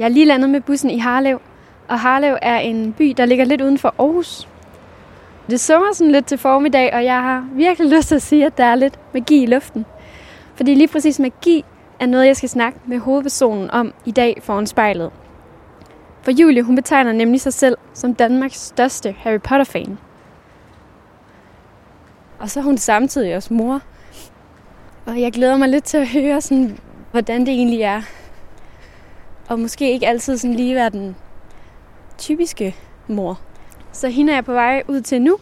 Jeg er lige landet med bussen i Harlev, og Harlev er en by, der ligger lidt uden for Aarhus. Det summer sådan lidt til formiddag, og jeg har virkelig lyst til at sige, at der er lidt magi i luften. Fordi lige præcis magi er noget, jeg skal snakke med hovedpersonen om i dag foran spejlet. For Julie, hun betegner nemlig sig selv som Danmarks største Harry Potter-fan. Og så er hun samtidig også mor. Og jeg glæder mig lidt til at høre, sådan, hvordan det egentlig er. Og måske ikke altid sådan lige være den typiske mor. Så hende er jeg på vej ud til nu.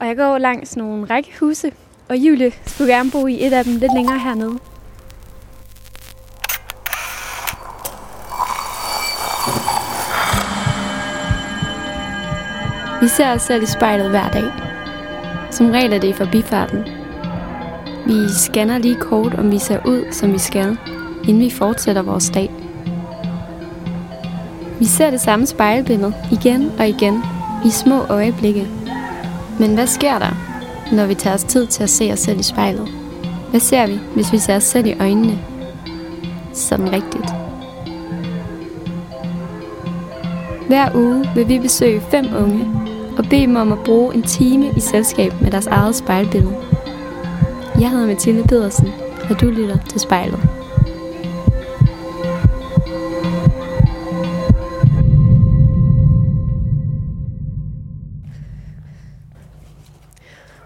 Og jeg går langs nogle rækkehuse. Og Julie skulle gerne bo i et af dem lidt længere hernede. Vi ser os selv i spejlet hver dag. Som regel er det i forbifarten. Vi scanner lige kort, om vi ser ud, som vi skal, inden vi fortsætter vores dag. Vi ser det samme spejlbillede igen og igen i små øjeblikke. Men hvad sker der, når vi tager os tid til at se os selv i spejlet? Hvad ser vi, hvis vi ser os selv i øjnene? Sådan rigtigt. Hver uge vil vi besøge fem unge og bede dem om at bruge en time i selskab med deres eget spejlbillede. Jeg hedder Mathilde Pedersen, og du lytter til spejlet.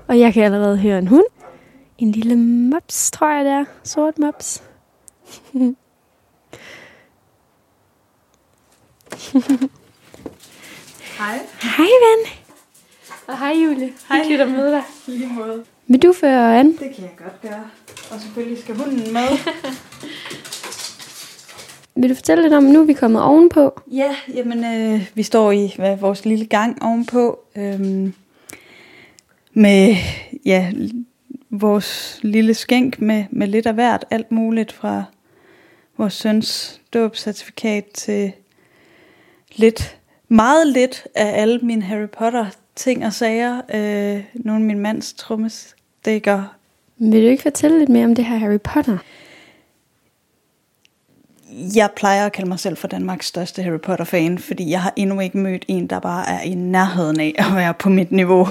Og jeg kan allerede høre en hund. En lille mops, tror jeg det er. Sort mops. Hej. Hej, ven. Og hej, Julie. Hej. Hyggeligt at møde dig. Lige måde. Vil du føre an? Det kan jeg godt gøre. Og selvfølgelig skal hunden med. Vil du fortælle lidt om, nu er vi kommet ovenpå? ja, jamen øh, vi står i hvad, vores lille gang ovenpå. Øhm, med ja, vores lille skænk med, med lidt af hvert. Alt muligt fra vores søns dåbscertifikat til lidt, meget lidt af alle mine Harry Potter ting og sager. Øh, nogle af min mands trommestikker, Vil du ikke fortælle lidt mere om det her Harry Potter? Jeg plejer at kalde mig selv for Danmarks største Harry Potter-fan, fordi jeg har endnu ikke mødt en, der bare er i nærheden af at være på mit niveau.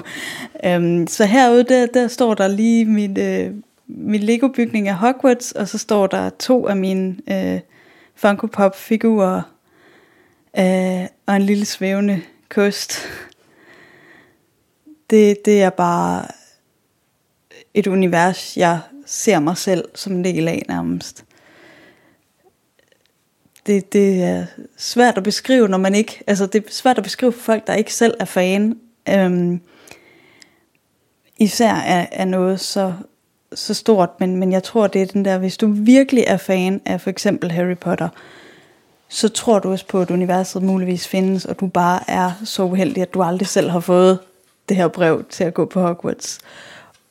Øhm, så herude, der, der står der lige mit, øh, min Lego-bygning af Hogwarts, og så står der to af mine øh, Funko Pop-figurer øh, og en lille svævende kost. Det, det er bare et univers, jeg ser mig selv som en del af nærmest det, det er svært at beskrive, når man ikke, altså det er svært at beskrive for folk, der ikke selv er fan. Øhm, især er, er noget så, så stort, men, men jeg tror, det er den der, hvis du virkelig er fan af for eksempel Harry Potter, så tror du også på, at universet muligvis findes, og du bare er så uheldig, at du aldrig selv har fået det her brev til at gå på Hogwarts.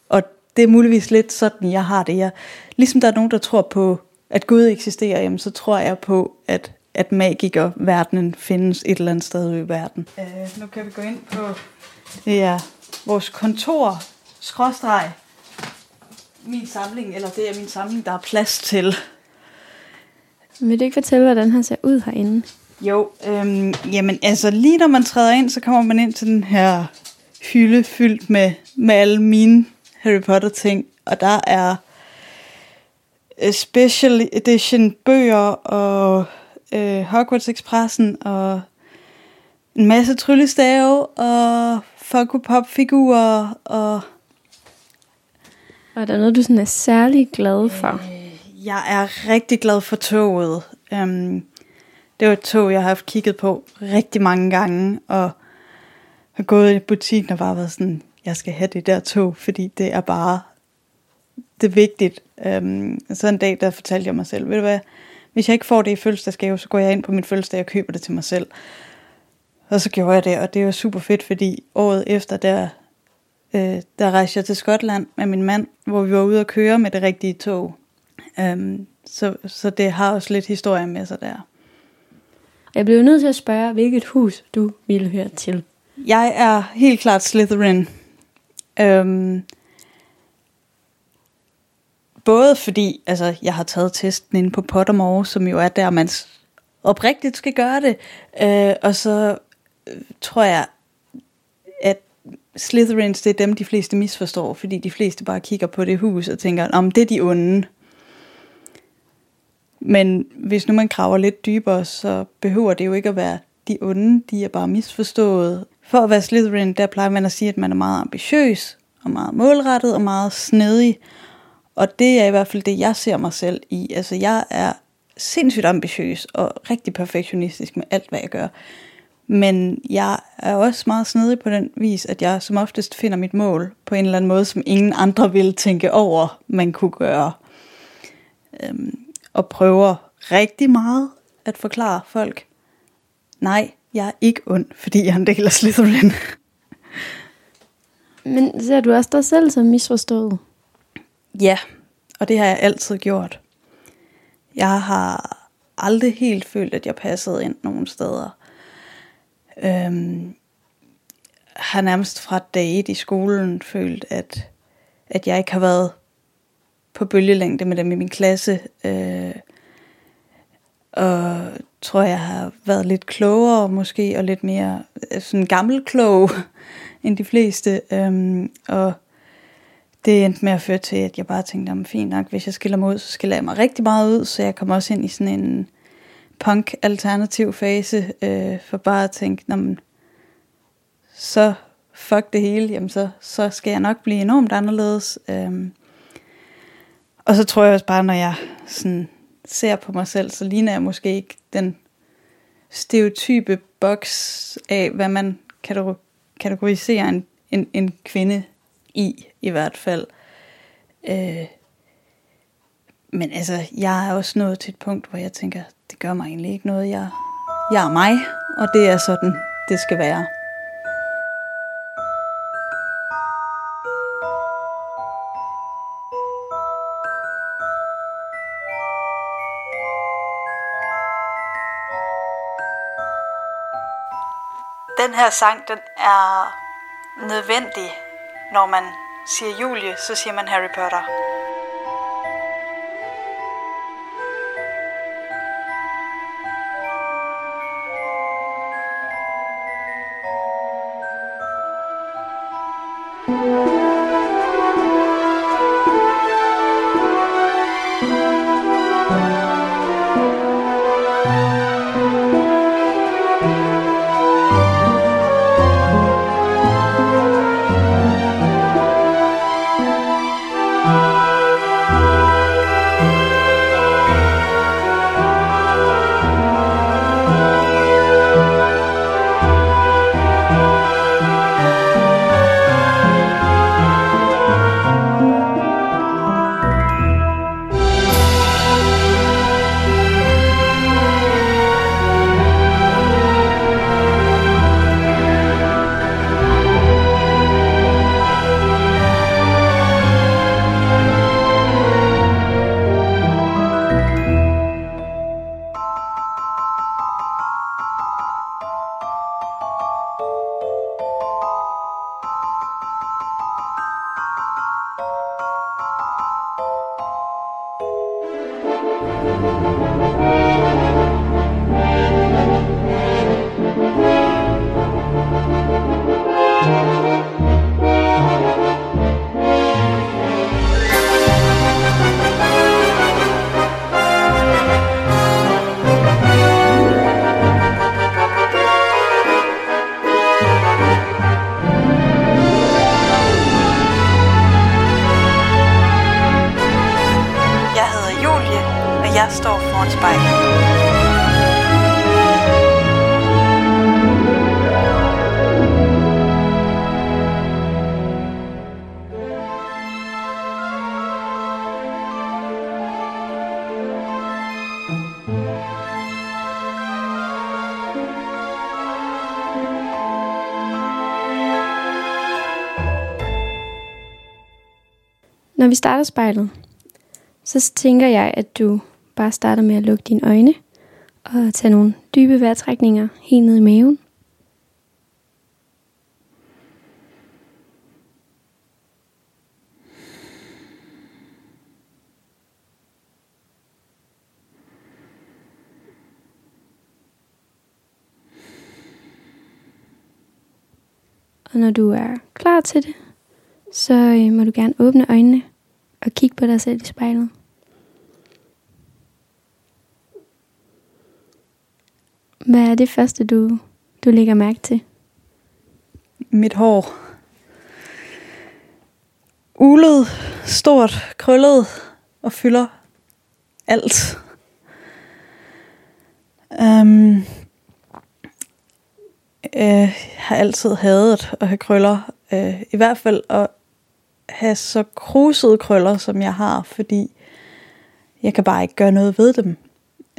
Og det er muligvis lidt sådan, jeg har det. Jeg, ligesom der er nogen, der tror på at Gud eksisterer, jamen, så tror jeg på, at, at magikerverdenen findes et eller andet sted i verden. Øh, nu kan vi gå ind på det er vores kontor, skråstreg, min samling, eller det er min samling, der er plads til. Vil du ikke fortælle, hvordan han ser ud herinde? Jo, øhm, jamen altså lige når man træder ind, så kommer man ind til den her hylde fyldt med, med alle mine Harry Potter ting, og der er special edition bøger og øh, Hogwarts Expressen og en masse tryllestave og Funko Pop figurer og Og er der noget, du sådan er særlig glad for? Øh, jeg er rigtig glad for toget. Um, det var et tog, jeg har haft kigget på rigtig mange gange, og har gået i butikken og bare været sådan, jeg skal have det der tog, fordi det er bare, det er vigtigt. Um, så en dag, der fortalte jeg mig selv, ved du hvad, hvis jeg ikke får det i fødselsdagsgave, så går jeg ind på min fødselsdag og køber det til mig selv. Og så gjorde jeg det, og det var super fedt, fordi året efter, der, øh, der rejste jeg til Skotland med min mand, hvor vi var ude at køre med det rigtige tog. Um, så, så det har også lidt historie med sig der. Jeg blev nødt til at spørge, hvilket hus du ville høre til. Jeg er helt klart Slytherin. Um, både fordi altså, jeg har taget testen inde på Pottermore, som jo er der, man oprigtigt skal gøre det. Øh, og så øh, tror jeg, at Slytherins, det er dem, de fleste misforstår, fordi de fleste bare kigger på det hus og tænker, om det er de onde. Men hvis nu man graver lidt dybere, så behøver det jo ikke at være de onde, de er bare misforstået. For at være Slytherin, der plejer man at sige, at man er meget ambitiøs, og meget målrettet, og meget snedig. Og det er i hvert fald det, jeg ser mig selv i. Altså, jeg er sindssygt ambitiøs og rigtig perfektionistisk med alt, hvad jeg gør. Men jeg er også meget snedig på den vis, at jeg som oftest finder mit mål på en eller anden måde, som ingen andre vil tænke over, man kunne gøre. Øhm, og prøver rigtig meget at forklare folk, nej, jeg er ikke ond, fordi jeg er en del af Slytherin. Men ser du også dig selv som misforstået? Ja, og det har jeg altid gjort. Jeg har aldrig helt følt, at jeg passede ind nogen steder. Øhm, har nærmest fra dag i skolen følt, at, at jeg ikke har været på bølgelængde med dem i min klasse. Øh, og tror, jeg har været lidt klogere måske, og lidt mere øh, sådan gammelklog end de fleste. Øhm, og det endte med at føre til, at jeg bare tænkte, om fint nok, hvis jeg skiller mig ud, så skiller jeg mig rigtig meget ud, så jeg kommer også ind i sådan en punk-alternativ fase, øh, for bare at tænke, men, så fuck det hele, jamen så, så skal jeg nok blive enormt anderledes. Øhm, og så tror jeg også bare, når jeg sådan ser på mig selv, så ligner jeg måske ikke den stereotype boks af, hvad man kategoriserer en, en, en kvinde i, i hvert fald. Øh, men altså, jeg er også nået til et punkt, hvor jeg tænker, det gør mig egentlig ikke noget. Jeg, jeg er mig, og det er sådan, det skal være. Den her sang, den er nødvendig, når man siger Julie, så siger man Harry Potter. Når vi starter spejlet, så tænker jeg, at du bare starter med at lukke dine øjne og tage nogle dybe vejrtrækninger helt ned i maven. Og når du er klar til det, så øh, må du gerne åbne øjnene og kigge på dig selv i spejlet. Hvad er det første, du, du lægger mærke til? Mit hår. Ulet, stort, krøllet og fylder alt. Um, øh, har altid hadet at have krøller. Øh, I hvert fald at have så krusede krøller, som jeg har, fordi jeg kan bare ikke gøre noget ved dem.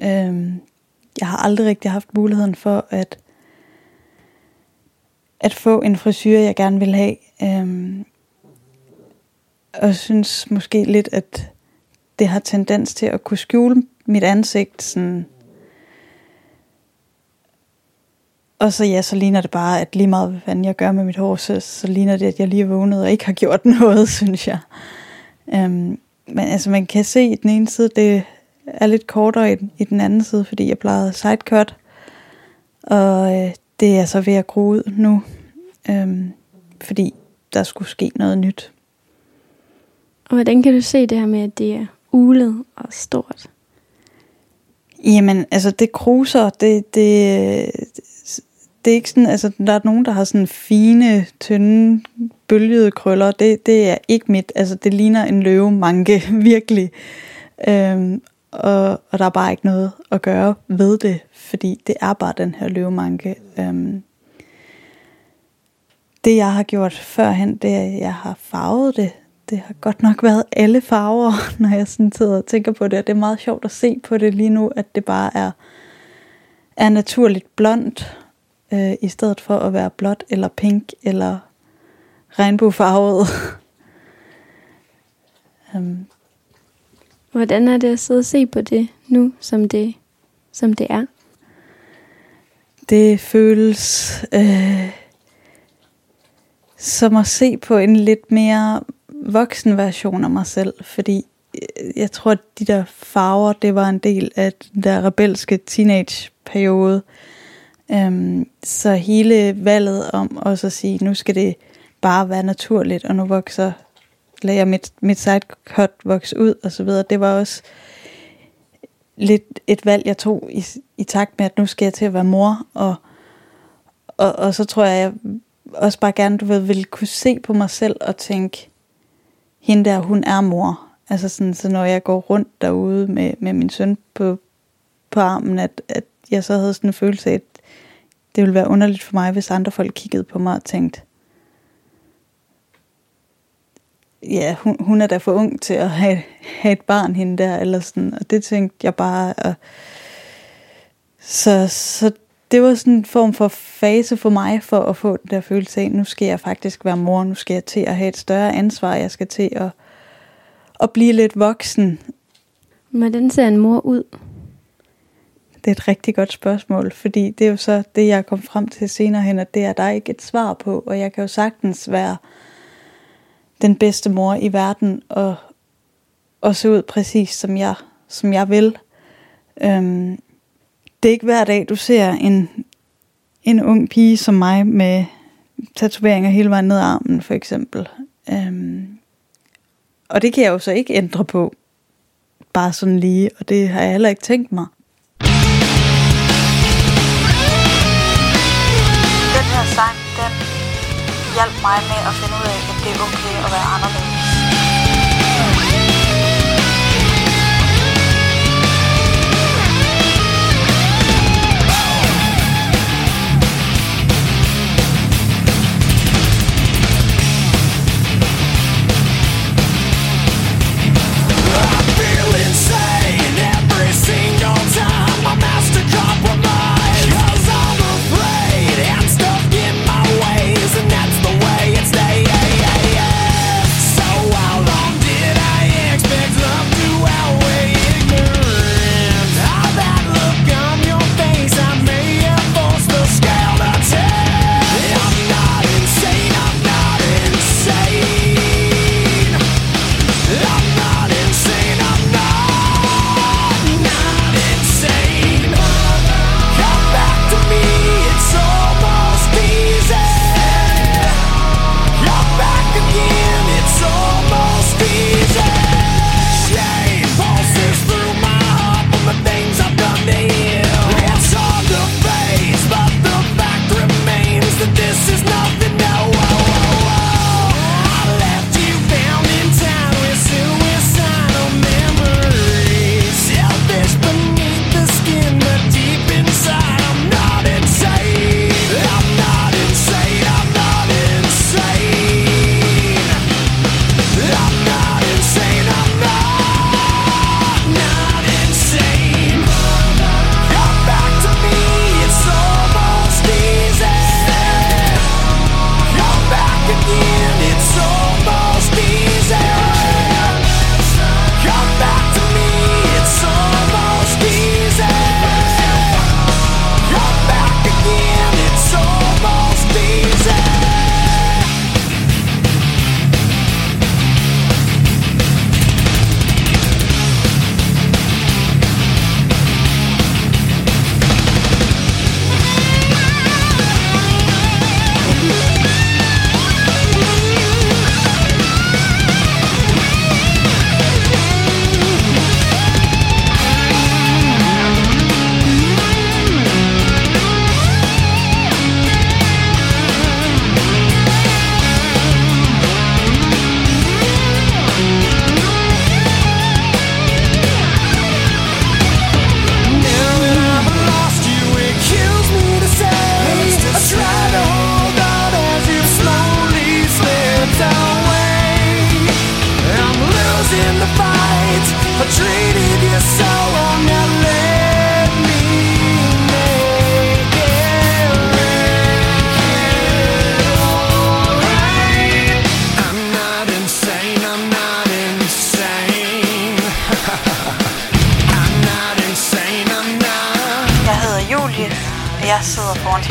Øh, jeg har aldrig rigtig haft muligheden for at at få en frisyr, jeg gerne vil have. Øhm, og synes måske lidt, at det har tendens til at kunne skjule mit ansigt sådan Og så ja, så ligner det bare, at lige meget hvad jeg gør med mit hår, så, så ligner det, at jeg lige er vågnet og ikke har gjort noget, synes jeg. Øhm, men altså man kan se i den ene side, det er lidt kortere i, i den anden side, fordi jeg plejede sidecut. Og øh, det er så ved at gro ud nu, um, fordi der skulle ske noget nyt. Og hvordan kan du se det her med, at det er ulet og stort? Jamen, altså det kruser, det, det, det er ikke sådan, altså der er nogen, der har sådan fine, tynde, bølgede krøller. Det, det er ikke mit. Altså det ligner en løvemanke, virkelig. Øhm, og, og der er bare ikke noget at gøre ved det, fordi det er bare den her løvemanke. Øhm, det jeg har gjort førhen, det er, at jeg har farvet det. Det har godt nok været alle farver, når jeg sådan sidder og tænker på det. Og det er meget sjovt at se på det lige nu, at det bare er, er naturligt blondt øh, i stedet for at være blåt eller pink eller regnbuefarvet. øhm, Hvordan er det at sidde og se på det nu, som det, som det er? Det føles øh, som at se på en lidt mere voksen version af mig selv, fordi øh, jeg tror, at de der farver, det var en del af den der rebelske teenage-periode, Øhm, så hele valget om også at sige, nu skal det bare være naturligt, og nu vokser, lagde jeg mit, mit sidecut vokse ud, og så videre, det var også lidt et valg, jeg tog i, i takt med, at nu skal jeg til at være mor, og, og, og så tror jeg, jeg også bare gerne, du ved, vil kunne se på mig selv og tænke, hende der, hun er mor. Altså sådan, så når jeg går rundt derude med, med min søn på, på armen, at, at jeg så havde sådan en følelse af, at det ville være underligt for mig, hvis andre folk kiggede på mig og tænkte, ja, hun, hun er da for ung til at have, have et barn hende der, eller sådan, og det tænkte jeg bare, og så, så det var sådan en form for fase for mig, for at få den der følelse af, nu skal jeg faktisk være mor, nu skal jeg til at have et større ansvar, jeg skal til at, at blive lidt voksen. Hvordan ser en mor ud? Det er et rigtig godt spørgsmål, fordi det er jo så det, jeg kom frem til senere hen, at det er der ikke et svar på, og jeg kan jo sagtens være den bedste mor i verden, og, og se ud præcis som jeg, som jeg vil. Øhm, det er ikke hver dag, du ser en, en ung pige som mig med tatoveringer hele vejen ned ad armen, for eksempel. Øhm, og det kan jeg jo så ikke ændre på, bare sådan lige, og det har jeg heller ikke tænkt mig. sang, den hjalp mig med at finde ud af, at det er okay at og jeg sidder foran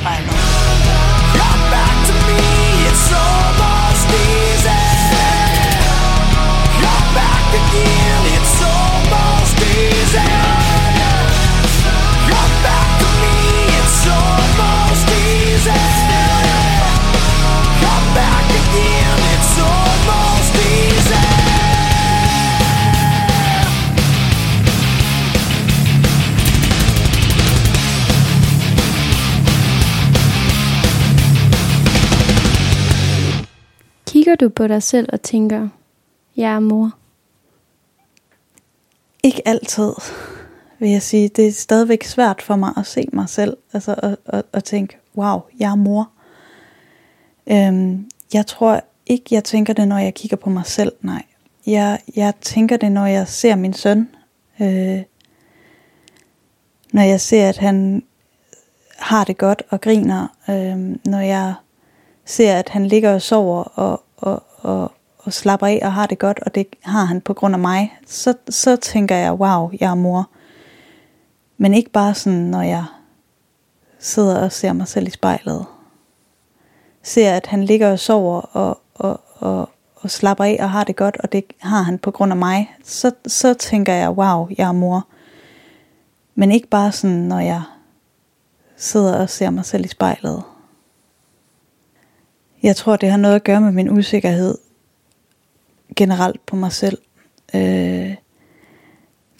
Kigger du på dig selv og tænker, jeg er mor? Ikke altid, vil jeg sige. Det er stadigvæk svært for mig at se mig selv, altså at, at, at tænke, wow, jeg er mor. Øhm, jeg tror ikke, jeg tænker det, når jeg kigger på mig selv, nej. Jeg, jeg tænker det, når jeg ser min søn. Øh, når jeg ser, at han har det godt og griner. Øh, når jeg ser, at han ligger og sover og, og, og, og slapper af og har det godt, og det har han på grund af mig, så, så tænker jeg, wow, jeg er mor. Men ikke bare sådan, når jeg sidder og ser mig selv i spejlet. Ser, at han ligger og sover og, og, og, og slapper af og har det godt, og det har han på grund af mig, så, så tænker jeg, wow, jeg er mor. Men ikke bare sådan, når jeg sidder og ser mig selv i spejlet. Jeg tror, det har noget at gøre med min usikkerhed generelt på mig selv. Øh,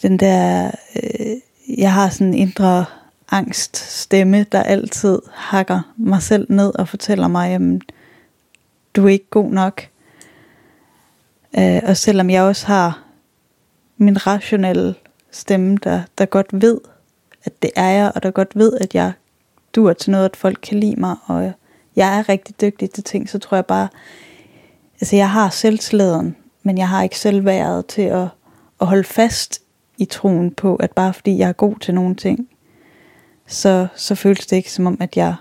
den der, øh, jeg har sådan en indre angst stemme, der altid hakker mig selv ned og fortæller mig, jamen, du er ikke god nok. Øh, og selvom jeg også har min rationelle stemme, der, der godt ved, at det er jeg, og der godt ved, at jeg dur til noget, at folk kan lide mig, og jeg jeg er rigtig dygtig til ting, så tror jeg bare, altså jeg har selvtilliden, men jeg har ikke selv været til at, at holde fast i troen på, at bare fordi jeg er god til nogle ting, så, så føles det ikke som om, at jeg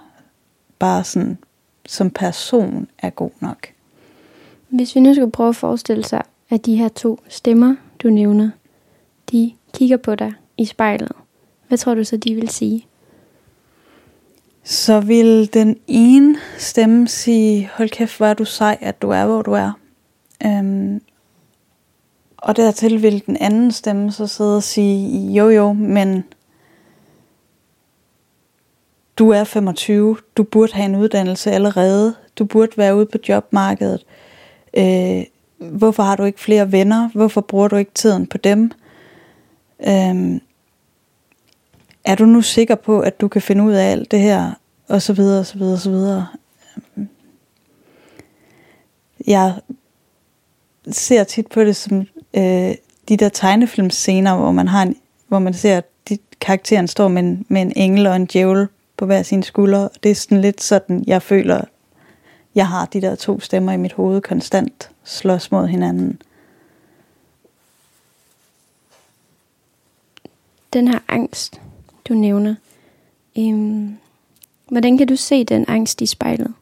bare sådan som person er god nok. Hvis vi nu skulle prøve at forestille sig, at de her to stemmer, du nævner, de kigger på dig i spejlet, hvad tror du så, de vil sige? Så vil den ene stemme sige, hold kæft, hvor er du sej, at du er, hvor du er. Øhm, og dertil vil den anden stemme så sidde og sige, jo jo, men du er 25, du burde have en uddannelse allerede, du burde være ude på jobmarkedet. Øh, hvorfor har du ikke flere venner? Hvorfor bruger du ikke tiden på dem? Øhm, er du nu sikker på, at du kan finde ud af alt det her? Og så videre, og så videre, og så videre. Øhm, jeg ser tit på det som øh, de der tegnefilmscener, hvor man har en, hvor man ser, at de, karakteren står med en, med en engel og en djævel på hver sin skulder. Det er sådan lidt sådan, jeg føler, jeg har de der to stemmer i mit hoved konstant slås mod hinanden. Den her angst, du nævner, øhm, hvordan kan du se den angst i spejlet?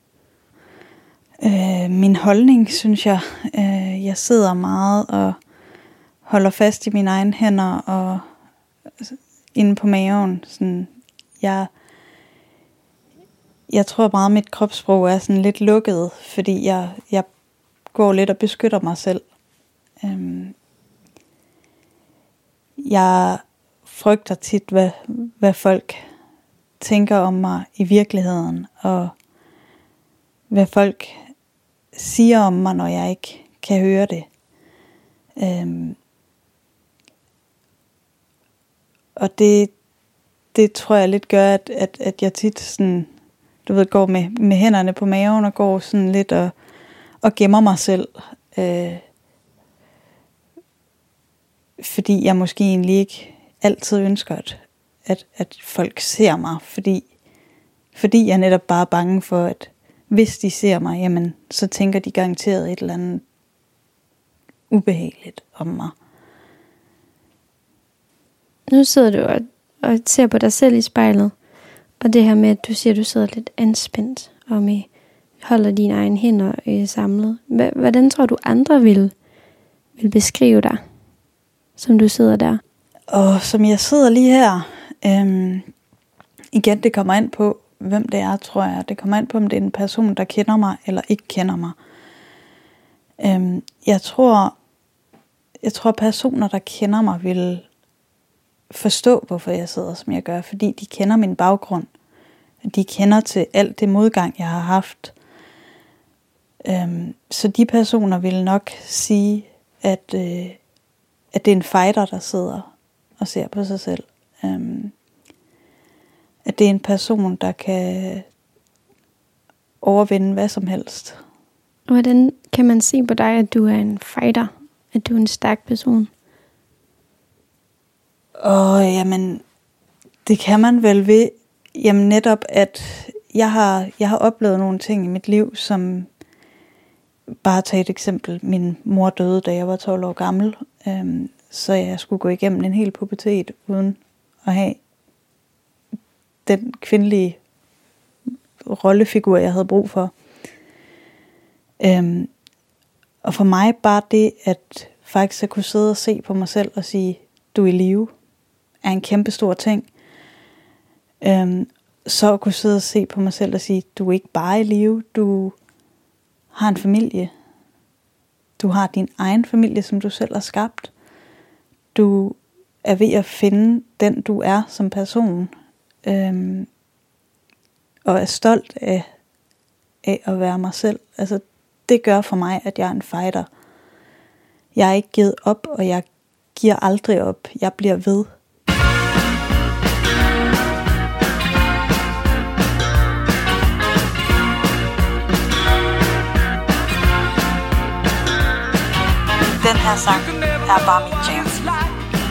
Øh, min holdning, synes jeg, øh, jeg sidder meget og holder fast i mine egne hænder og inde på maven. Sådan, jeg, jeg tror meget, at mit kropssprog er sådan lidt lukket, fordi jeg, jeg går lidt og beskytter mig selv. Øhm, jeg frygter tit, hvad, hvad folk tænker om mig i virkeligheden, og hvad folk siger om mig, når jeg ikke kan høre det. Øhm, og det, det tror jeg lidt gør, at, at, at jeg tit sådan, du ved, går med, med hænderne på maven og går sådan lidt og, og gemmer mig selv. Øh, fordi jeg måske egentlig ikke altid ønsker, at, at, at folk ser mig, fordi, fordi jeg netop bare er bange for, at hvis de ser mig, jamen, så tænker de garanteret et eller andet ubehageligt om mig. Nu sidder du og, og ser på dig selv i spejlet, og det her med, at du siger, at du sidder lidt anspændt, og med holder dine egne hænder øh, samlet. H- hvordan tror du, andre vil, vil beskrive dig, som du sidder der? Og som jeg sidder lige her, øhm, igen, det kommer an på, hvem det er, tror jeg. Det kommer an på, om det er en person, der kender mig eller ikke kender mig. Øhm, jeg tror, jeg tror personer, der kender mig, vil forstå, hvorfor jeg sidder, som jeg gør, fordi de kender min baggrund. De kender til alt det modgang, jeg har haft. Øhm, så de personer vil nok sige, at, øh, at det er en fighter, der sidder og ser på sig selv. Øhm, at det er en person, der kan overvinde hvad som helst. Hvordan kan man se på dig, at du er en fighter? At du er en stærk person? Og jamen, det kan man vel ved, jamen netop, at jeg har, jeg har oplevet nogle ting i mit liv, som bare tage et eksempel. Min mor døde, da jeg var 12 år gammel, øhm, så jeg skulle gå igennem en hel pubertet uden at have den kvindelige rollefigur, jeg havde brug for. Øhm, og for mig bare det, at faktisk at kunne sidde og se på mig selv og sige, du er i live, er en kæmpe stor ting. Øhm, så at kunne sidde og se på mig selv og sige, du er ikke bare i live, du har en familie. Du har din egen familie, som du selv har skabt. Du er ved at finde den, du er som person. Øhm, og er stolt af, af at være mig selv. Altså, det gør for mig, at jeg er en fighter. Jeg er ikke givet op, og jeg giver aldrig op. Jeg bliver ved. Den her sang er bare min jam.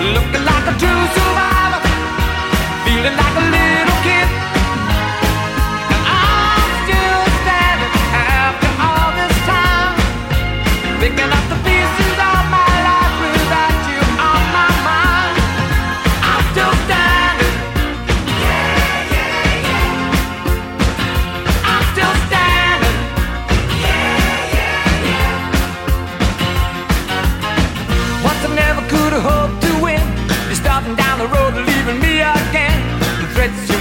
Looking like a true survivor, feeling like a little kid. And I'm still standing after all this time, picking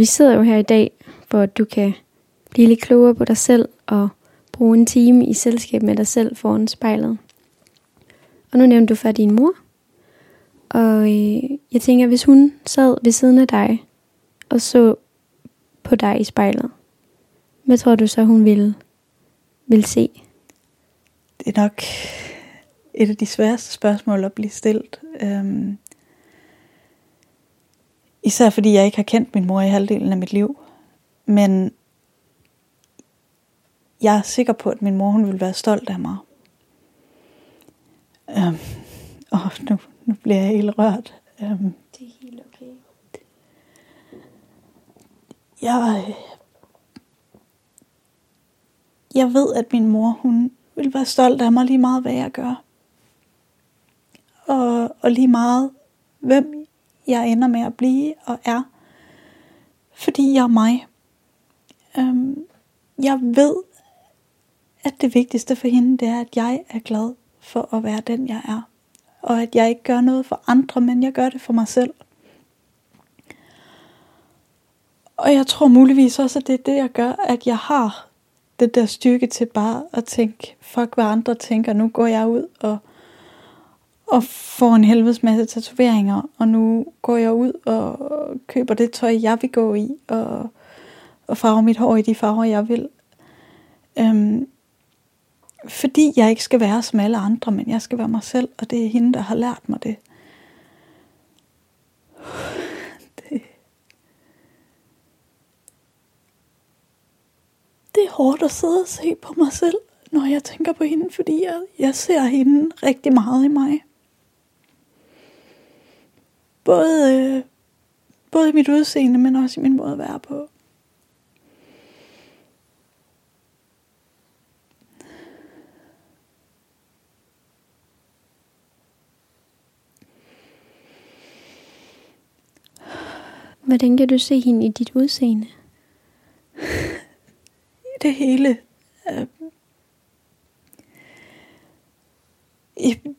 vi sidder jo her i dag, hvor du kan blive lidt klogere på dig selv og bruge en time i selskab med dig selv foran spejlet. Og nu nævnte du før din mor. Og øh, jeg tænker, hvis hun sad ved siden af dig og så på dig i spejlet, Hvad tror du så, hun ville, ville se? Det er nok et af de sværeste spørgsmål at blive stillet. Øhm, især fordi jeg ikke har kendt min mor i halvdelen af mit liv. Men jeg er sikker på, at min mor hun vil være stolt af mig. Øhm, og nu, nu bliver jeg helt rørt. Øhm, Det er helt okay. jeg, jeg ved, at min mor, hun vil være stolt af mig lige meget, hvad jeg gør. Og, og lige meget, hvem jeg ender med at blive og er. Fordi jeg er mig. Øhm, jeg ved, at det vigtigste for hende, det er, at jeg er glad for at være den, jeg er. Og at jeg ikke gør noget for andre, men jeg gør det for mig selv. Og jeg tror muligvis også, at det er det, jeg gør, at jeg har det der styrke til bare at tænke, fuck hvad andre tænker, nu går jeg ud og, og får en helvedes masse tatoveringer, og nu går jeg ud og køber det tøj, jeg vil gå i, og, og farver mit hår i de farver, jeg vil. Øhm, fordi jeg ikke skal være som alle andre, men jeg skal være mig selv, og det er hende, der har lært mig det. Det, det er hårdt at sidde og se på mig selv, når jeg tænker på hende, fordi jeg, jeg ser hende rigtig meget i mig. Både, øh, både i mit udseende, men også i min måde at være på. Hvordan kan du se hende i dit udseende? det hele. Øh,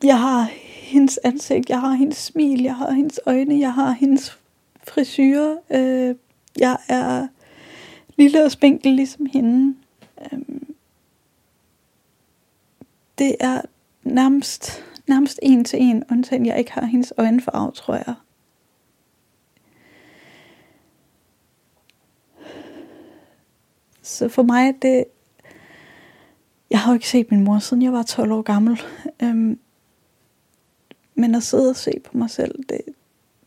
Jeg har hendes ansigt, jeg har hendes smil, jeg har hendes øjne, jeg har hendes frisyrer. Øh, Jeg er lille og spinkel ligesom hende. Øh, Det er nærmest, nærmest en til en, undtagen jeg ikke har hendes øjenfarve, tror jeg. Så for mig, det... Jeg har jo ikke set min mor, siden jeg var 12 år gammel. Øhm, men at sidde og se på mig selv, det,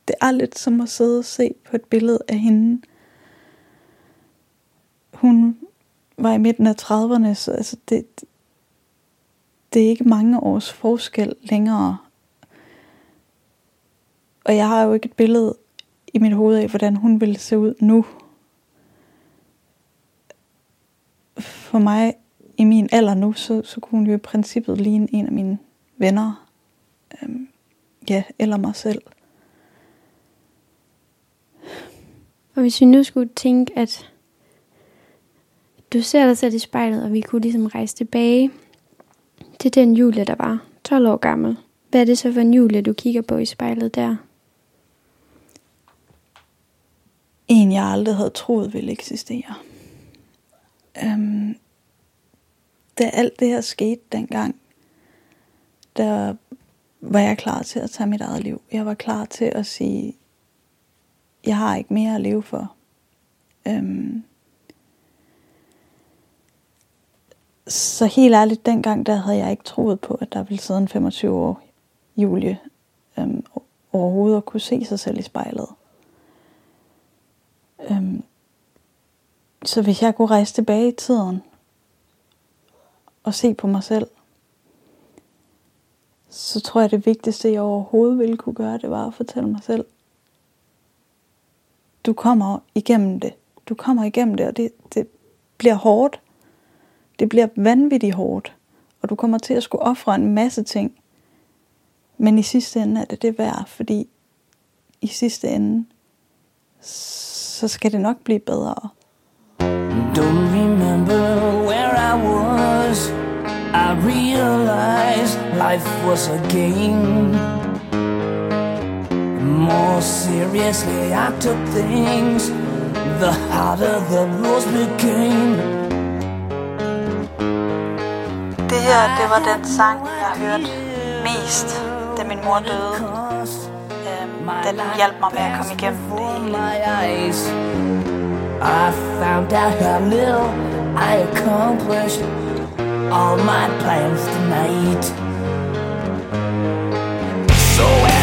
det er lidt som at sidde og se på et billede af hende. Hun var i midten af 30'erne, så altså det, det er ikke mange års forskel længere. Og jeg har jo ikke et billede i mit hoved af, hvordan hun ville se ud nu. For mig i min alder nu, så, så kunne hun jo i princippet ligne en af mine venner. Øhm, ja, eller mig selv. Og hvis vi nu skulle tænke, at du ser dig selv i spejlet, og vi kunne ligesom rejse tilbage til den Julie, der var 12 år gammel. Hvad er det så for en Julie, du kigger på i spejlet der? En, jeg aldrig havde troet ville eksistere. Øhm, da alt det her skete dengang, der var jeg klar til at tage mit eget liv. Jeg var klar til at sige, jeg har ikke mere at leve for. Øhm, så helt ærligt, dengang der havde jeg ikke troet på, at der ville sidde en 25 år Julie øhm, overhovedet og kunne se sig selv i spejlet. Øhm, så hvis jeg kunne rejse tilbage i tiden og se på mig selv, så tror jeg, det vigtigste, jeg overhovedet ville kunne gøre, det var at fortælle mig selv, du kommer igennem det. Du kommer igennem det, og det, det bliver hårdt. Det bliver vanvittigt hårdt. Og du kommer til at skulle ofre en masse ting. Men i sidste ende er det det værd, fordi i sidste ende, så skal det nok blive bedre. Don't remember where I was. I realized life was a game. More seriously I took things, the harder the rules became. Det her, det var den sang, jeg hørte mest, da min mor døde. Øhm, den hjalp mig med at komme igennem det hele. I found out how little I accomplished all my plans tonight. So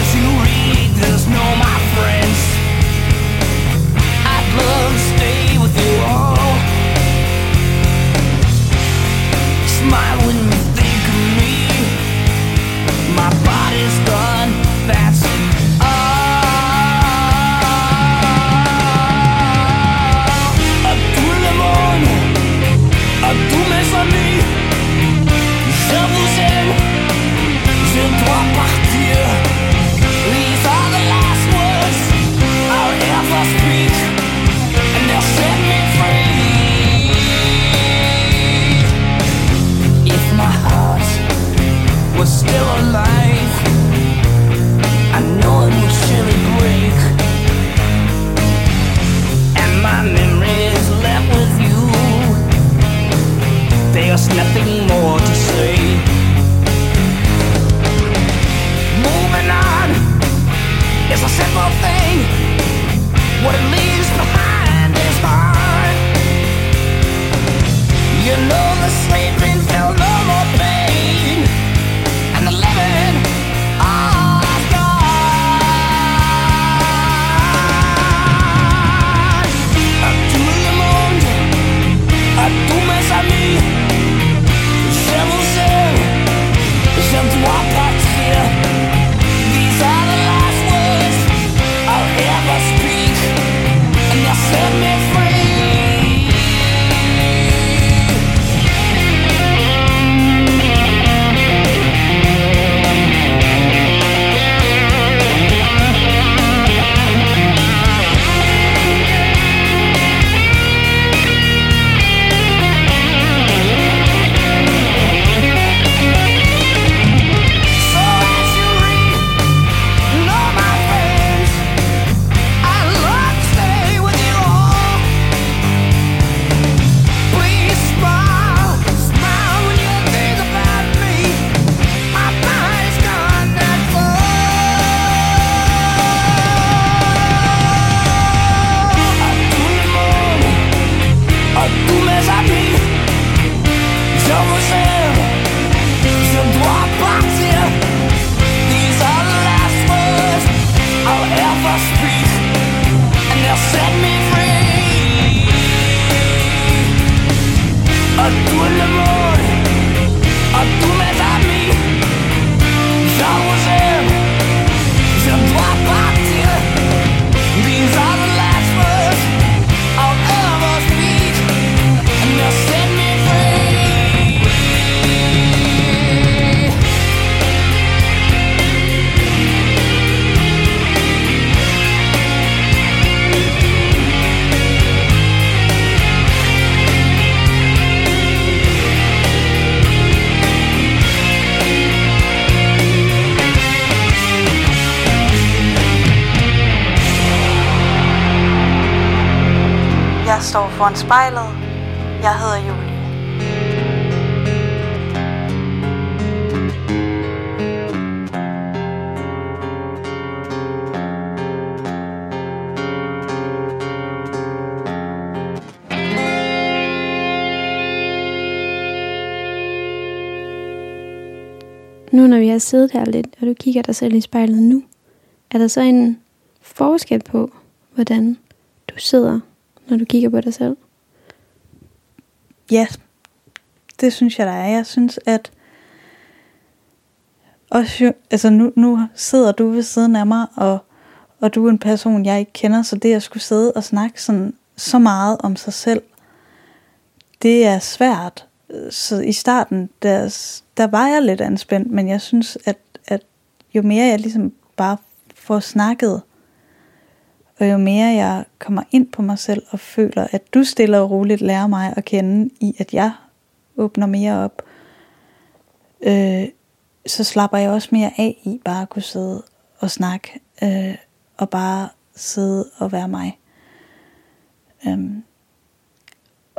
Nu når vi har siddet her lidt, og du kigger dig selv i spejlet nu, er der så en forskel på, hvordan du sidder, når du kigger på dig selv? Ja, det synes jeg, der er. Jeg synes, at også, jo- altså nu, nu sidder du ved siden af mig, og, og du er en person, jeg ikke kender, så det at skulle sidde og snakke sådan, så meget om sig selv, det er svært. Så i starten, der, der var jeg lidt anspændt, men jeg synes, at, at jo mere jeg ligesom bare får snakket, og jo mere jeg kommer ind på mig selv og føler, at du stille og roligt lærer mig at kende i, at jeg åbner mere op, øh, så slapper jeg også mere af i bare at kunne sidde og snakke, øh, og bare sidde og være mig. Øhm,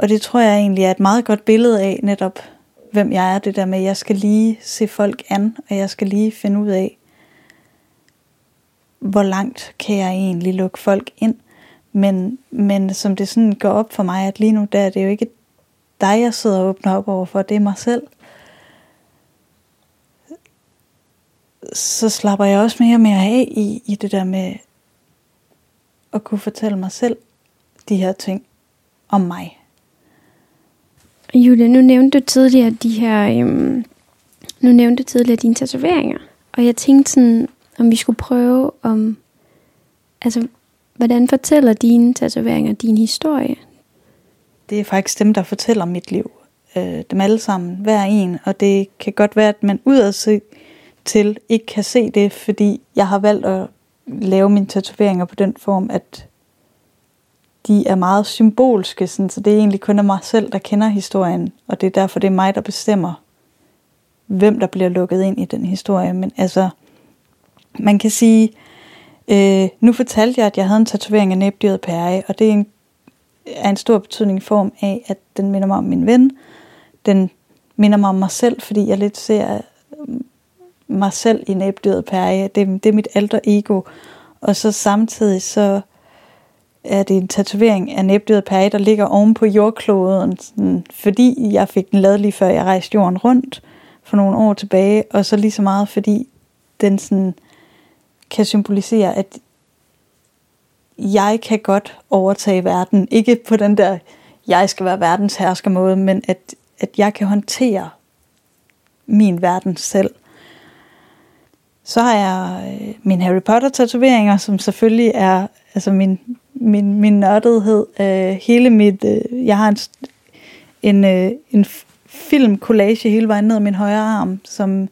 og det tror jeg egentlig er et meget godt billede af netop, hvem jeg er. Det der med, at jeg skal lige se folk an, og jeg skal lige finde ud af, hvor langt kan jeg egentlig lukke folk ind. Men, men som det sådan går op for mig, at lige nu der er det jo ikke, dig, jeg sidder og åbner op over for, det er mig selv. Så slapper jeg også mere og mere af i, i det der med at kunne fortælle mig selv de her ting om mig. Julie, nu nævnte du tidligere de her, øhm, nu nævnte du tidligere dine tatoveringer. Og jeg tænkte sådan, om vi skulle prøve om, altså, hvordan fortæller dine tatoveringer din historie? Det er faktisk dem, der fortæller mit liv. Øh, dem alle sammen, hver en. Og det kan godt være, at man udad til ikke kan se det, fordi jeg har valgt at lave mine tatoveringer på den form, at de er meget symbolske, sådan, så det er egentlig kun af mig selv, der kender historien, og det er derfor, det er mig, der bestemmer, hvem der bliver lukket ind i den historie. Men altså, man kan sige, øh, nu fortalte jeg, at jeg havde en tatovering af næbdyret pære, og det er en, er en stor betydning i form af, at den minder mig om min ven, den minder mig om mig selv, fordi jeg lidt ser øh, mig selv i næbdyret pære. Det, det er mit alter ego. Og så samtidig så er det en tatovering af næbdyret pære, der ligger oven på jordkloden, sådan, fordi jeg fik den lavet lige før jeg rejste jorden rundt for nogle år tilbage, og så lige så meget fordi den sådan kan symbolisere, at jeg kan godt overtage verden. Ikke på den der, jeg skal være verdens hersker måde, men at, at jeg kan håndtere min verden selv. Så har jeg øh, min Harry Potter tatoveringer, som selvfølgelig er altså min, min, min nørdethed. Øh, hele mit, øh, jeg har en, en, øh, en filmcollage hele vejen ned min højre arm, som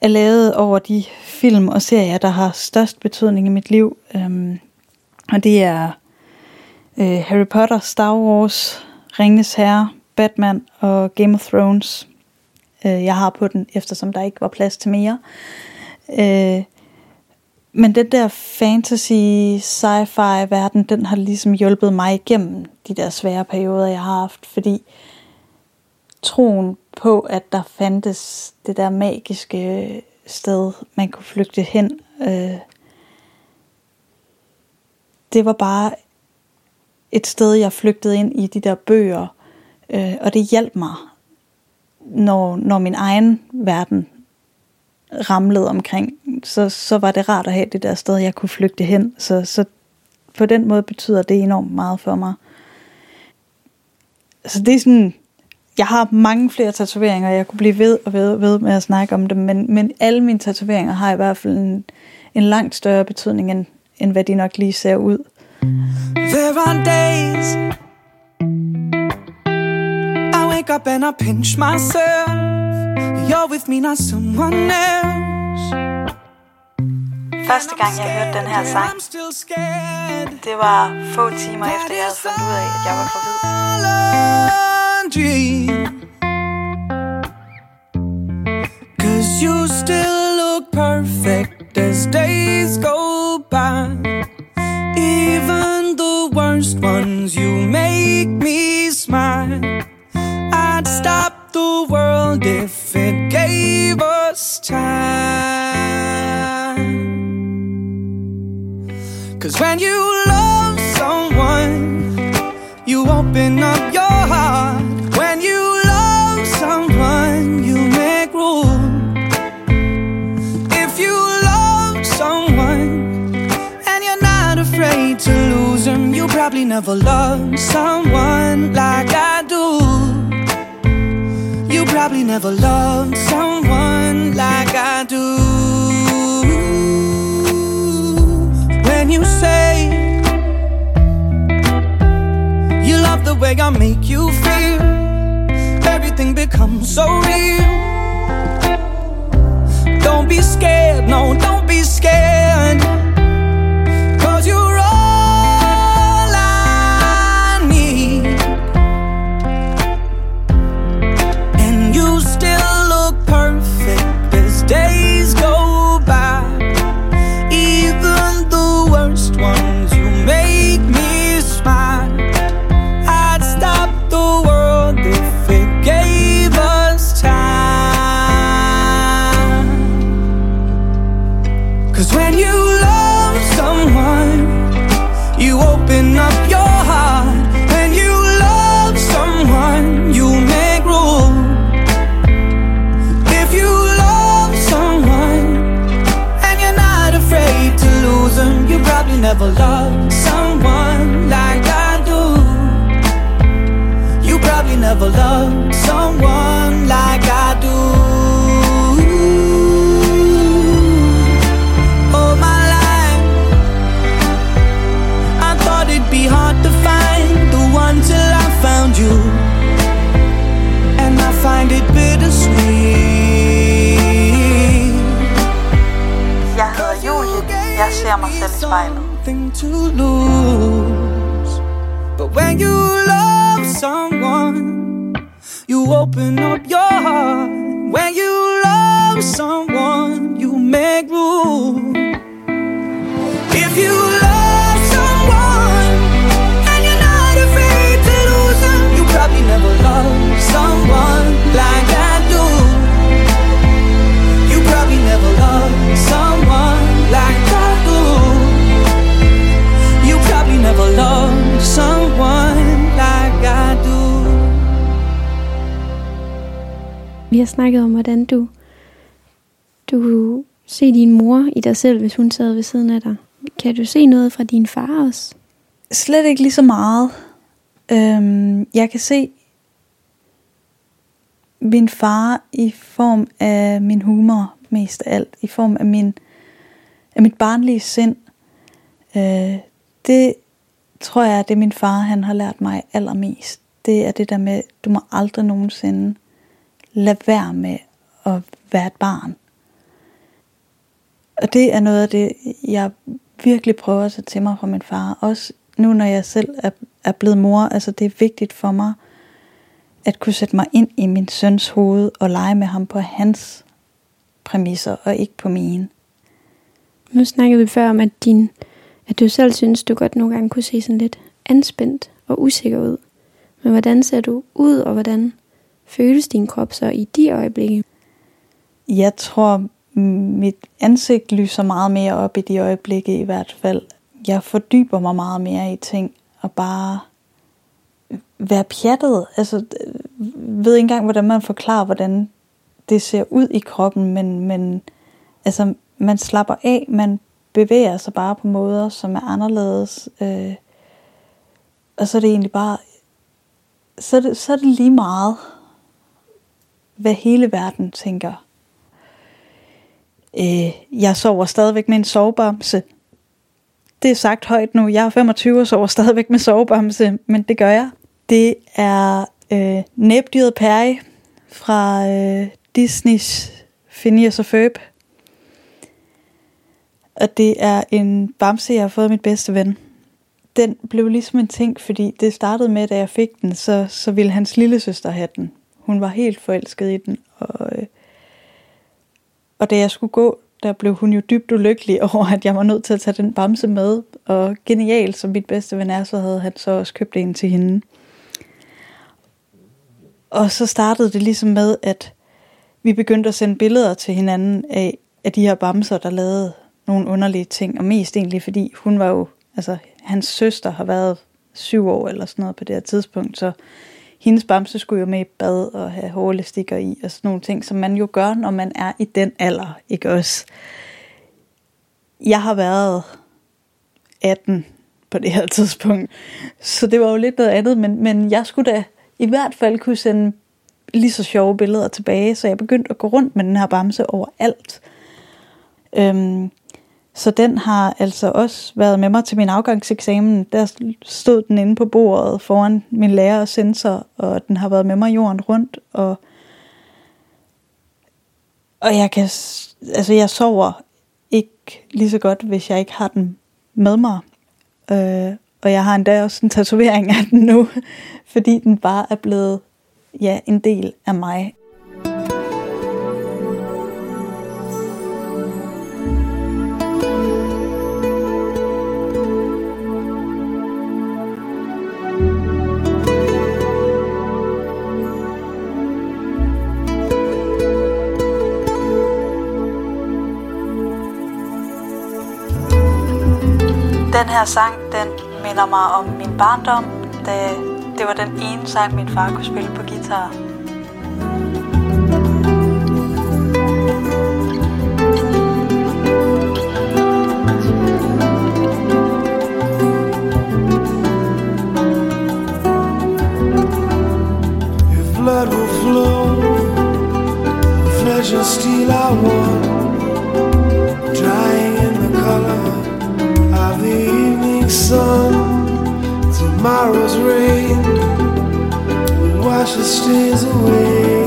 er lavet over de film og serier, der har størst betydning i mit liv. Um, og det er øh, Harry Potter, Star Wars, Ringnes Herre, Batman og Game of Thrones. Øh, jeg har på den, eftersom der ikke var plads til mere. Øh, men den der fantasy, sci-fi verden, den har ligesom hjulpet mig igennem de der svære perioder, jeg har haft, fordi troen på, at der fandtes det der magiske øh, sted, man kunne flygte hen, øh, det var bare et sted, jeg flygtede ind i de der bøger, øh, og det hjalp mig, når, når min egen verden ramlede omkring, så, så var det rart at have det der sted, jeg kunne flygte hen. Så, så på den måde betyder det enormt meget for mig. Så det er sådan, jeg har mange flere tatoveringer, jeg kunne blive ved og ved ved med at snakke om dem, men, men alle mine tatoveringer har i hvert fald en, en langt større betydning, end, end hvad de nok lige ser ud. There are days I wake up and I pinch myself You're with me, not someone else Første gang jeg hørte den her sang, det var få timer efter jeg havde fundet ud af, at jeg var gravid. Cause you still look perfect as days go by. Even the worst ones, you make me smile. I'd stop the world if it gave us time. Cause when you love someone, you open up your heart. When you love someone, you make room. If you love someone and you're not afraid to lose them, you probably never loved someone like I. You probably never loved someone like I do. When you say you love the way I make you feel, everything becomes so real. Don't be scared, no, don't be scared. Julie. Jeg ser mig selv i spejlet. Something to lose. But when you love someone, you open up your heart. When you love someone, you make room. If you Vi har snakket om, hvordan du, du ser se din mor i dig selv, hvis hun sad ved siden af dig. Kan du se noget fra din far også? Slet ikke lige så meget. Øhm, jeg kan se min far i form af min humor mest af alt. I form af, min, af mit barnlige sind. Øh, det tror jeg, det er min far, han har lært mig allermest. Det er det der med, du må aldrig nogensinde lade være med at være et barn. Og det er noget af det, jeg virkelig prøver at tage til mig fra min far. Også nu, når jeg selv er, er blevet mor. Altså, det er vigtigt for mig, at kunne sætte mig ind i min søns hoved og lege med ham på hans præmisser, og ikke på mine. Nu snakkede vi før om, at, din, at du selv synes, du godt nogle gange kunne se sådan lidt anspændt og usikker ud. Men hvordan ser du ud, og hvordan føles din krop så i de øjeblikke? Jeg tror, mit ansigt lyser meget mere op i de øjeblikke i hvert fald. Jeg fordyber mig meget mere i ting, og bare være pjattet. Altså, ved ikke engang, hvordan man forklarer, hvordan det ser ud i kroppen, men, men altså, man slapper af, man bevæger sig bare på måder, som er anderledes. Øh, og så er det egentlig bare, så er det, så er det lige meget, hvad hele verden tænker. Øh, jeg sover stadigvæk med en sovebamse. Det er sagt højt nu. Jeg er 25 og sover stadigvæk med sovebamse, men det gør jeg. Det er øh, næbdyret Perry fra øh, Disneys Phineas og Ferb. Og det er en bamse, jeg har fået af mit bedste ven. Den blev ligesom en ting, fordi det startede med, da jeg fik den, så, så ville hans lille søster have den. Hun var helt forelsket i den, og, øh, og da jeg skulle gå, der blev hun jo dybt ulykkelig over, at jeg var nødt til at tage den bamse med. Og genial som mit bedste ven er, så havde han så også købt en til hende. Og så startede det ligesom med, at vi begyndte at sende billeder til hinanden af, af de her bamser, der lavede nogle underlige ting. Og mest egentlig, fordi hun var jo, altså hans søster har været syv år eller sådan noget på det her tidspunkt, så hendes bamse skulle jo med i bad og have hårelastikker i og sådan nogle ting, som man jo gør, når man er i den alder, ikke også? Jeg har været 18 på det her tidspunkt, så det var jo lidt noget andet, men, men jeg skulle da i hvert fald kunne sende lige så sjove billeder tilbage, så jeg begyndte at gå rundt med den her bamse overalt. Øhm, så den har altså også været med mig til min afgangseksamen. Der stod den inde på bordet foran min lærer og sensor, og den har været med mig jorden rundt. Og, og jeg kan, altså jeg sover ikke lige så godt, hvis jeg ikke har den med mig. Øh, og jeg har endda også en tatovering af den nu, fordi den bare er blevet ja, en del af mig. Den her sang, den minder mig om min barndom, da det var den ene sang, min far kunne spille på guitar. If blood will flow. Flesh and steel one, drying in the color the evening sun. Tomorrow's rain will wash the stains away.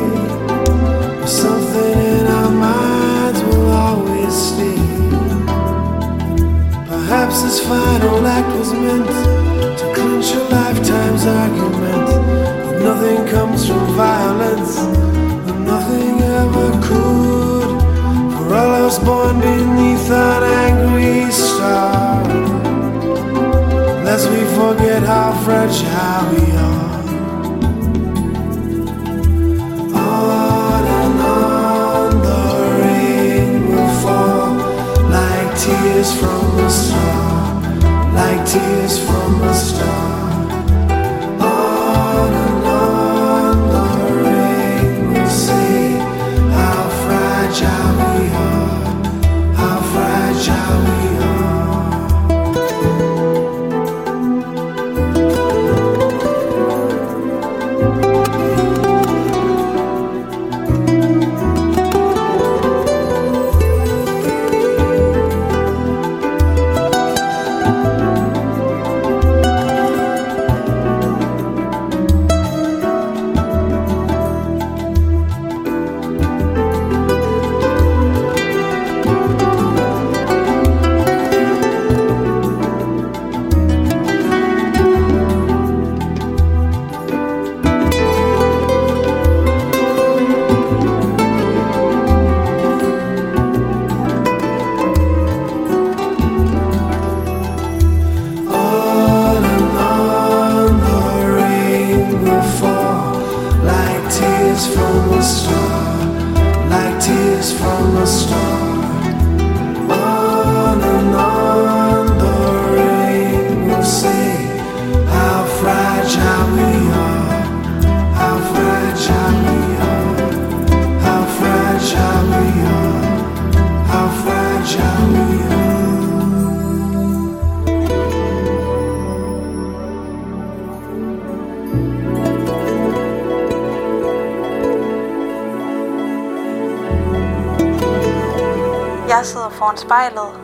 Something in our minds will always stay. Perhaps this final act was meant to clinch a lifetime's argument. But nothing comes from violence, tears from a star, like tears from a star. Foran spejlet.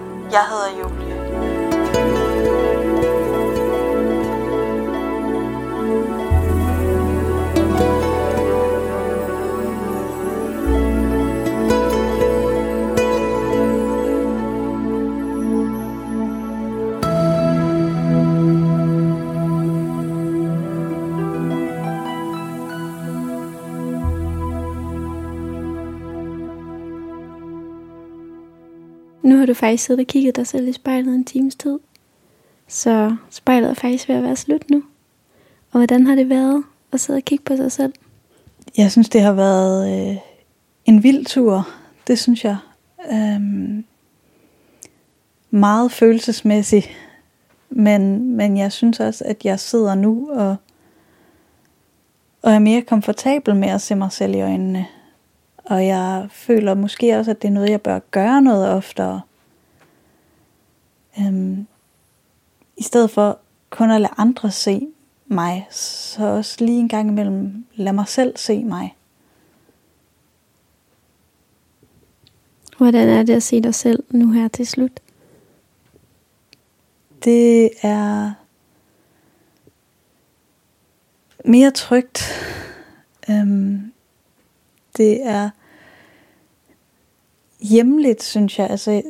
Faktisk siddet og kigget dig selv i spejlet en times tid. Så spejlet er faktisk ved at være slut nu. Og hvordan har det været at sidde og kigge på sig selv? Jeg synes, det har været øh, en vild tur. Det synes jeg. Øhm, meget følelsesmæssig. Men, men jeg synes også, at jeg sidder nu og, og er mere komfortabel med at se mig selv i øjnene. Og jeg føler måske også, at det er noget, jeg bør gøre noget oftere. Øhm, I stedet for kun at lade andre se mig, så også lige en gang imellem lad mig selv se mig. Hvordan er det at se dig selv nu her til slut? Det er mere trygt. Øhm, det er hjemligt, synes jeg. Altså,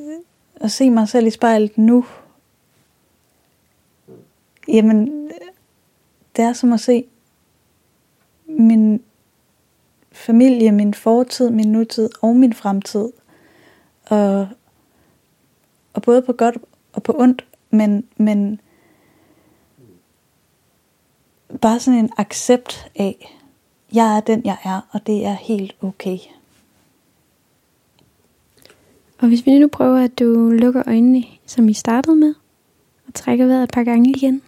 at se mig selv i spejlet nu. Jamen, det er som at se min familie, min fortid, min nutid og min fremtid. Og, og både på godt og på ondt, men, men bare sådan en accept af, jeg er den, jeg er, og det er helt okay. Og hvis vi nu prøver, at du lukker øjnene, som I startede med, og trækker vejret et par gange igen.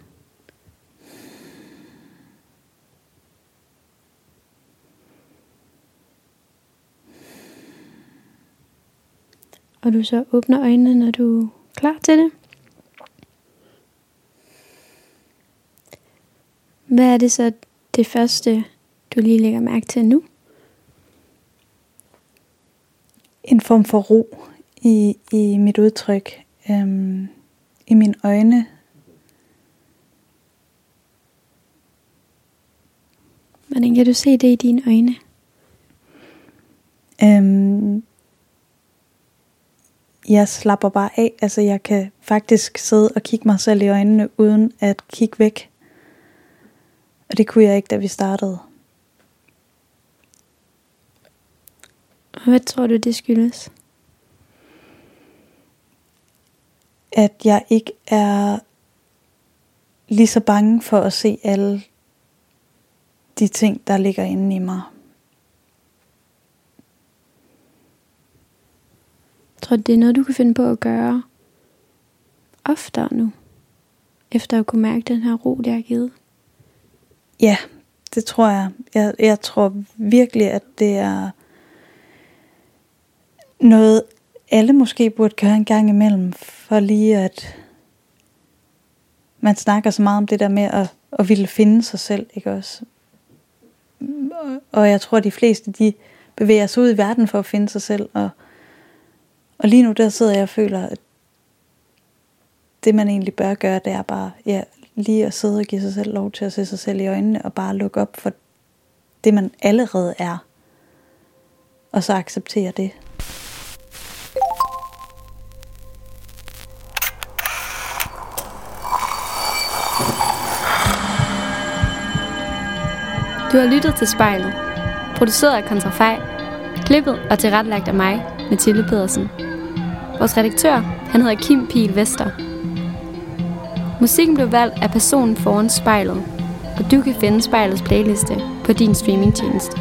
Og du så åbner øjnene, når du er klar til det. Hvad er det så det første, du lige lægger mærke til nu? En form for ro i, i mit udtryk, øhm, i mine øjne. Hvordan kan du se det i dine øjne? Øhm, jeg slapper bare af. Altså jeg kan faktisk sidde og kigge mig selv i øjnene, uden at kigge væk. Og det kunne jeg ikke, da vi startede. Hvad tror du, det skyldes? At jeg ikke er lige så bange for at se alle de ting, der ligger inde i mig. Tror du, det er noget, du kan finde på at gøre oftere nu? Efter at kunne mærke den her ro, det har givet? Ja, det tror jeg. jeg. Jeg tror virkelig, at det er noget, alle måske burde gøre en gang imellem, for lige at man snakker så meget om det der med at, at ville finde sig selv, ikke også? Og jeg tror, at de fleste, de bevæger sig ud i verden for at finde sig selv, og, og lige nu der sidder jeg og føler, at det man egentlig bør gøre, det er bare ja, lige at sidde og give sig selv lov til at se sig selv i øjnene, og bare lukke op for det, man allerede er, og så acceptere det. Du har lyttet til spejlet. Produceret af Kontrafej. Klippet og tilrettelagt af mig, Mathilde Pedersen. Vores redaktør, han hedder Kim Pil Vester. Musikken blev valgt af personen foran spejlet, og du kan finde spejlets playliste på din streamingtjeneste.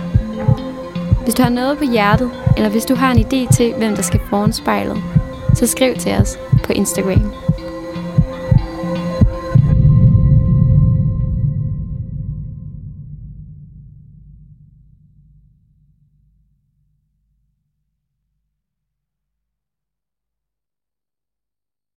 Hvis du har noget på hjertet, eller hvis du har en idé til, hvem der skal foran spejlet, så skriv til os på Instagram.